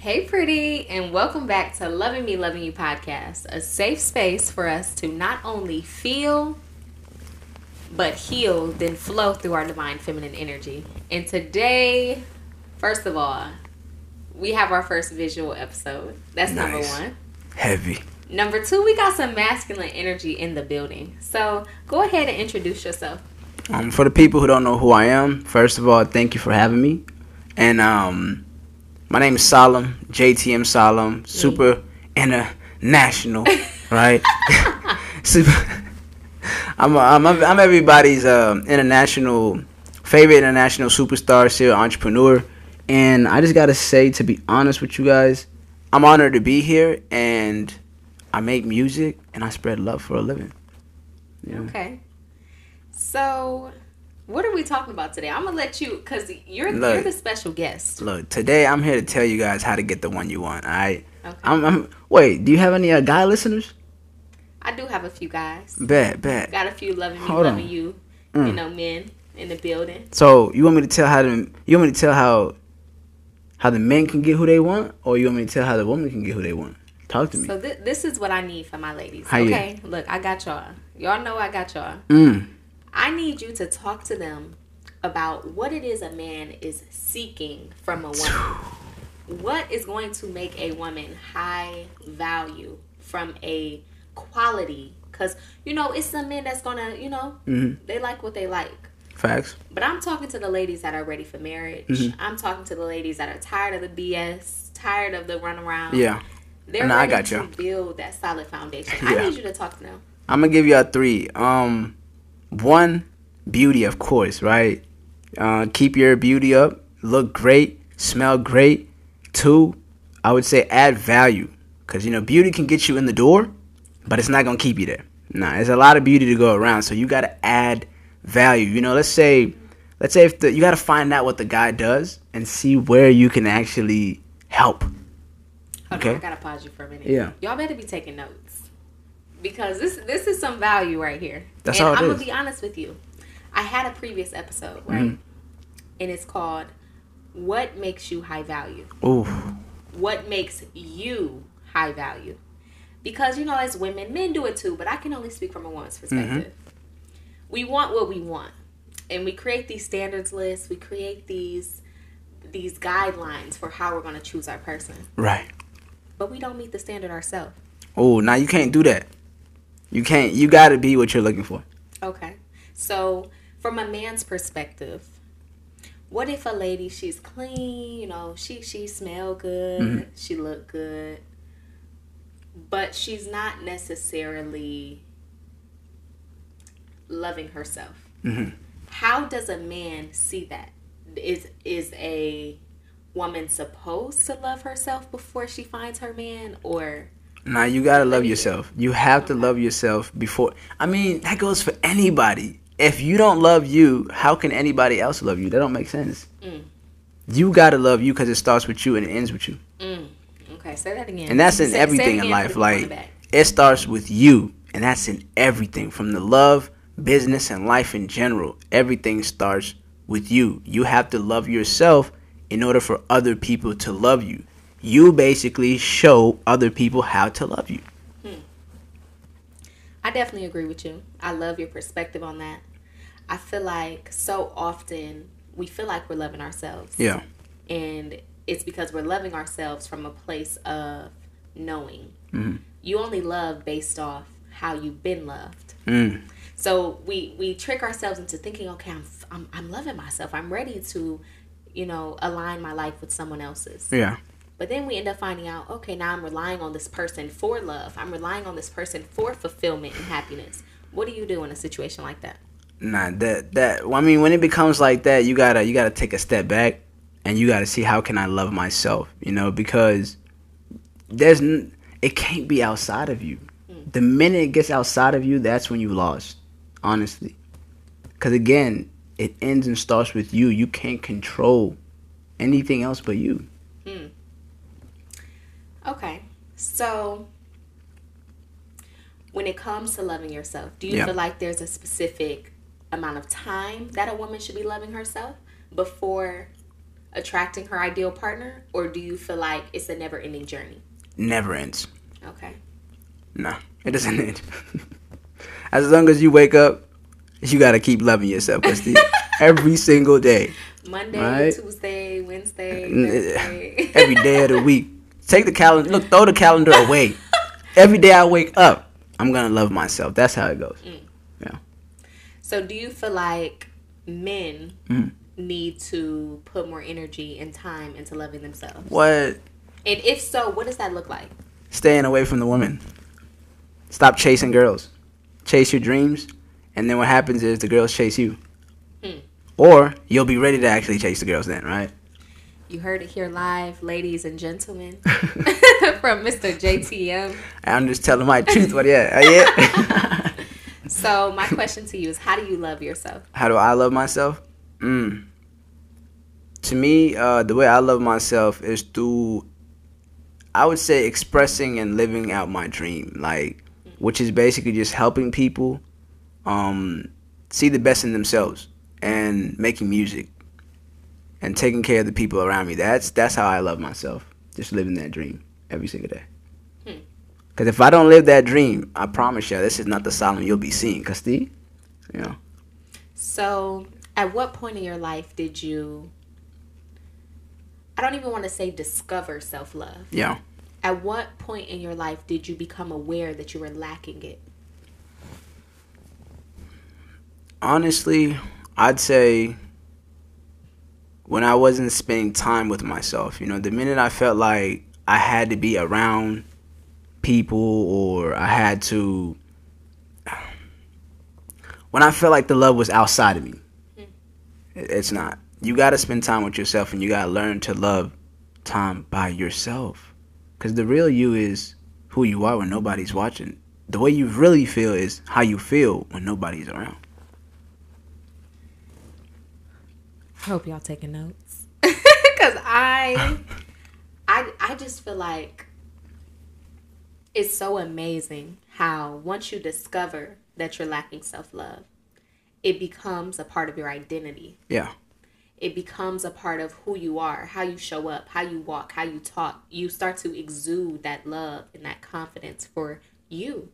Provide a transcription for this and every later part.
Hey, pretty, and welcome back to Loving Me, Loving You podcast, a safe space for us to not only feel, but heal, then flow through our divine feminine energy. And today, first of all, we have our first visual episode. That's number one. Heavy. Number two, we got some masculine energy in the building. So go ahead and introduce yourself. Um, for the people who don't know who I am, first of all, thank you for having me. And um, my name is Solomon, JTM Solomon, super international, right? super. I'm, I'm I'm everybody's um, international favorite international superstar, serial entrepreneur, and I just gotta say, to be honest with you guys, I'm honored to be here, and I make music and I spread love for a living. Yeah. Okay. So, what are we talking about today? I'm gonna let you, cause you're Look. you're the special guest. Look, today I'm here to tell you guys how to get the one you want. All right. Okay. I'm, I'm. Wait, do you have any uh, guy listeners? I do have a few guys. Bet, bet. Got a few loving me, Hold loving on. you, Mm. you know, men in the building. So you want me to tell how to? You want me to tell how? How the men can get who they want, or you want me to tell how the woman can get who they want? Talk to me. So th- this is what I need for my ladies. How you- okay, look, I got y'all. Y'all know I got y'all. Mm. I need you to talk to them about what it is a man is seeking from a woman. what is going to make a woman high value from a quality? Because, you know, it's some men that's going to, you know, Mhm. they like what they like. Facts. But I'm talking to the ladies that are ready for marriage. Mm-hmm. I'm talking to the ladies that are tired of the BS, tired of the runaround. Yeah. They're No, I ready got to you. build that solid foundation. Yeah. I need you to talk to them. I'm gonna give you a three. Um, one, beauty, of course, right? Uh, keep your beauty up, look great, smell great. Two, I would say add value, cause you know beauty can get you in the door, but it's not gonna keep you there. Nah, there's a lot of beauty to go around, so you gotta add value. You know, let's say, let's say if the, you gotta find out what the guy does and see where you can actually help. Hold Okay. I gotta pause you for a minute. Yeah. Y'all better be taking notes. Because this this is some value right here. That's and all I'm is. gonna be honest with you. I had a previous episode, right? Mm-hmm. And it's called What Makes You High Value? Ooh, What makes you high value? Because you know, as women, men do it too, but I can only speak from a woman's perspective. We want what we want. And we create these standards lists, we create these these guidelines for how we're gonna choose our person. right. But we don't meet the standard ourselves. Oh, now you can't do that. You can't. You gotta be what you're looking for. Okay. So, from a man's perspective, what if a lady she's clean, you know, she she smell good, she look good, but she's not necessarily loving herself. Mhm. How does a man see that? Is is a woman supposed to love herself before she finds her man or Now you gotta love yourself. You have to love yourself before. I mean, that goes for anybody. If you don't love you, how can anybody else love you? That don't make sense. Mm. You gotta love you because it starts with you and it ends with you. mm, okay, say that again. And that's in Say- say everything in life. for the people in Like it starts with you, and that's in everything from the love, business, and life in general. Everything starts with you. You have to love yourself in order for other people to love you. You basically show other people how to love you. I definitely agree with you. I love your perspective on that. I feel like so often we feel like we're loving ourselves. Yeah. And it's because we're loving ourselves from a place of knowing. Mhm. You only love based off how you've been loved. Mm. So we we trick ourselves into thinking, okay, I'm I'm, I'm loving myself. I'm ready to, you know, align my life with someone else's. Yeah. But then we end up finding out, okay, now I'm relying on this person for love. I'm relying on this person for fulfillment and happiness. What do you do in a situation like that? Nah, that that. Well, I mean, when it becomes like that, you gotta you gotta take a step back, and you gotta see how can I love myself. You know, because there's n- it can't be outside of you. Mm. The minute it gets outside of you, that's when you lost. Honestly, because again, it ends and starts with you. You can't control anything else but you. Hmm. Okay. So when it comes to loving yourself, do you Yeah. feel like there's a specific amount of time that a woman should be loving herself before attracting her ideal partner, or do you feel like it's a never ending journey? Never ends. Okay. No, it doesn't end. as long as you wake up, you gotta keep loving yourself, Christy. every single day. Monday, Right. Tuesday, Wednesday, N- eh, Thursday. every day of the week. Take the calendar. Look, throw the calendar away. Every day I wake up, I'm gonna love myself. That's how it goes. Yeah. so, do you feel like men Mhm. need to put more energy and time into loving themselves? What? And if so, what does that look like? Staying away from the women. Stop chasing girls. Chase your dreams, and then what happens is the girls chase you. Hmm. Or you'll be ready to actually chase the girls then, right? You heard it here live, ladies and gentlemen, from Mr. JTM. I'm just telling my truth, but yeah, yeah. So, my question to you is how do you love yourself? How do I love myself? Mm. To me, uh, the way I love myself is through, I would say, expressing and living out my dream, like, which is basically just helping people um, see the best in themselves and making music and taking care of the people around me. That's that's how I love myself. Just living that dream every single day. Hmm. Because if I don't live that dream, I promise you, this is not the Solomon you'll be seeing. Cause Steve, you know. So, at what point in your life did you, I don't even want to say discover self love. Yeah. At what point in your life did you become aware that you were lacking it? Honestly, I'd say when I wasn't spending time with myself, you know, the minute I felt like I had to be around people or I had to when I felt like the love was outside of me. Hmm. It's not. You got to spend time with yourself and you got to learn to love time by yourself. Cuz the real you is who you are when nobody's watching. The way you really feel is how you feel when nobody's around. I hope y'all taking notes. Cause I I I just feel like it's so amazing how once you discover that you're lacking self-love, it becomes a part of your identity. Yeah. It becomes a part of who you are, how you show up, how you walk, how you talk. You start to exude that love and that confidence for you.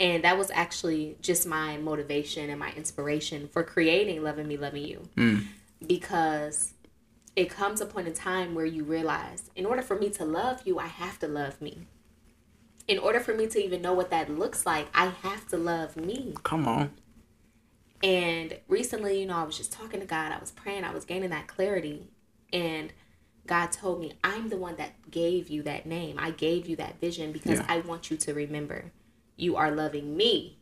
And that was actually just my motivation and my inspiration for creating Loving Me, Loving You Mm. Because it comes a point in time where you realize in order for me to love you, I have to love me. In order for me to even know what that looks like, I have to love me. Come on. And recently, you know, I was just talking to God, I was praying, I was gaining that clarity. And God told me, I'm the one that gave you that name. I gave you that vision because Yeah. I want you to remember you are loving me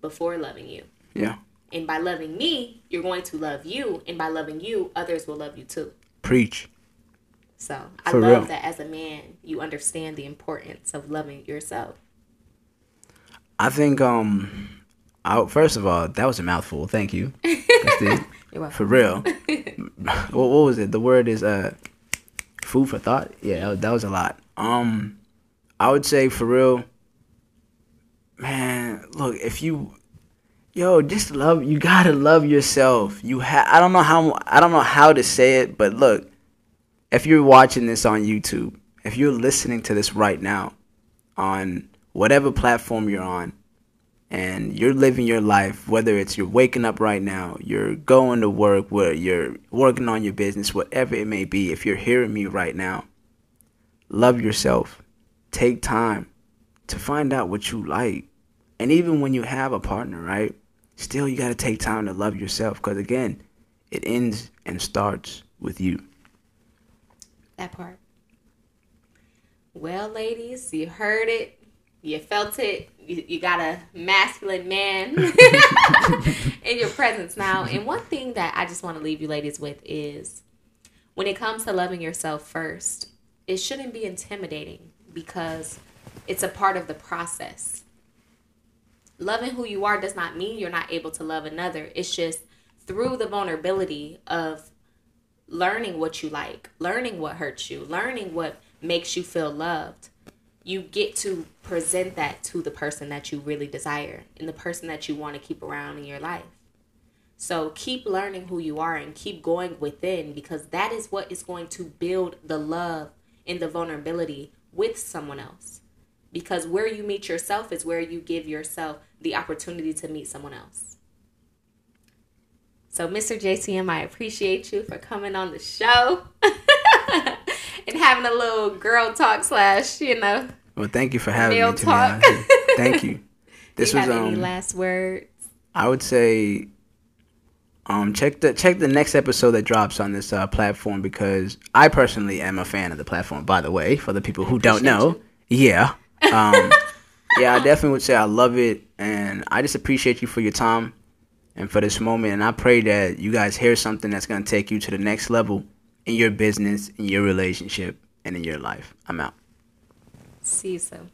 before loving you. Yeah. And by loving me, you're going to love you. And by loving you, others will love you too. Preach. So I For love real. that as a man, you understand the importance of loving yourself. I think um I, first of all, that was a mouthful. Thank you. For real. what, what was it? The word is uh food for thought. Yeah, that was a lot. Um I would say for real man, look, if you yo, just love you got to love yourself. You ha- I don't know how I don't know how to say it, but look, if you're watching this on YouTube, if you're listening to this right now on whatever platform you're on, and you're living your life, whether it's you're waking up right now, you're going to work, where you're working on your business, whatever it may be, if you're hearing me right now, love yourself. Take time to find out what you like. And even when you have a partner, right? Still, you got to take time to love yourself because, again, it ends and starts with you. That part. Well, ladies, you heard it. You felt it. You, you got a masculine man in your presence now. And one thing that I just want to leave you ladies with is when it comes to loving yourself first, it shouldn't be intimidating because it's a part of the process. Loving who you are does not mean you're not able to love another. It's just through the vulnerability of learning what you like, learning what hurts you, learning what makes you feel loved, you get to present that to the person that you really desire and the person that you want to keep around in your life. So keep learning who you are and keep going within because that is what is going to build the love and the vulnerability with someone else. Because where you meet yourself is where you give yourself the opportunity to meet someone else. So, Mr. JTM, I appreciate you for coming on the show and having a little girl talk slash, you know. Well, thank you for having me. talk. thank you. This you was um. Any last words? I would say um, check the check the next episode that drops on this uh, platform because I personally am a fan of the platform. By the way, for the people who don't know, you. yeah, um, yeah, I definitely would say I love it, and I just appreciate you for your time and for this moment. And I pray that you guys hear something that's gonna take you to the next level in your business, in your relationship, and in your life. I'm out. See you soon.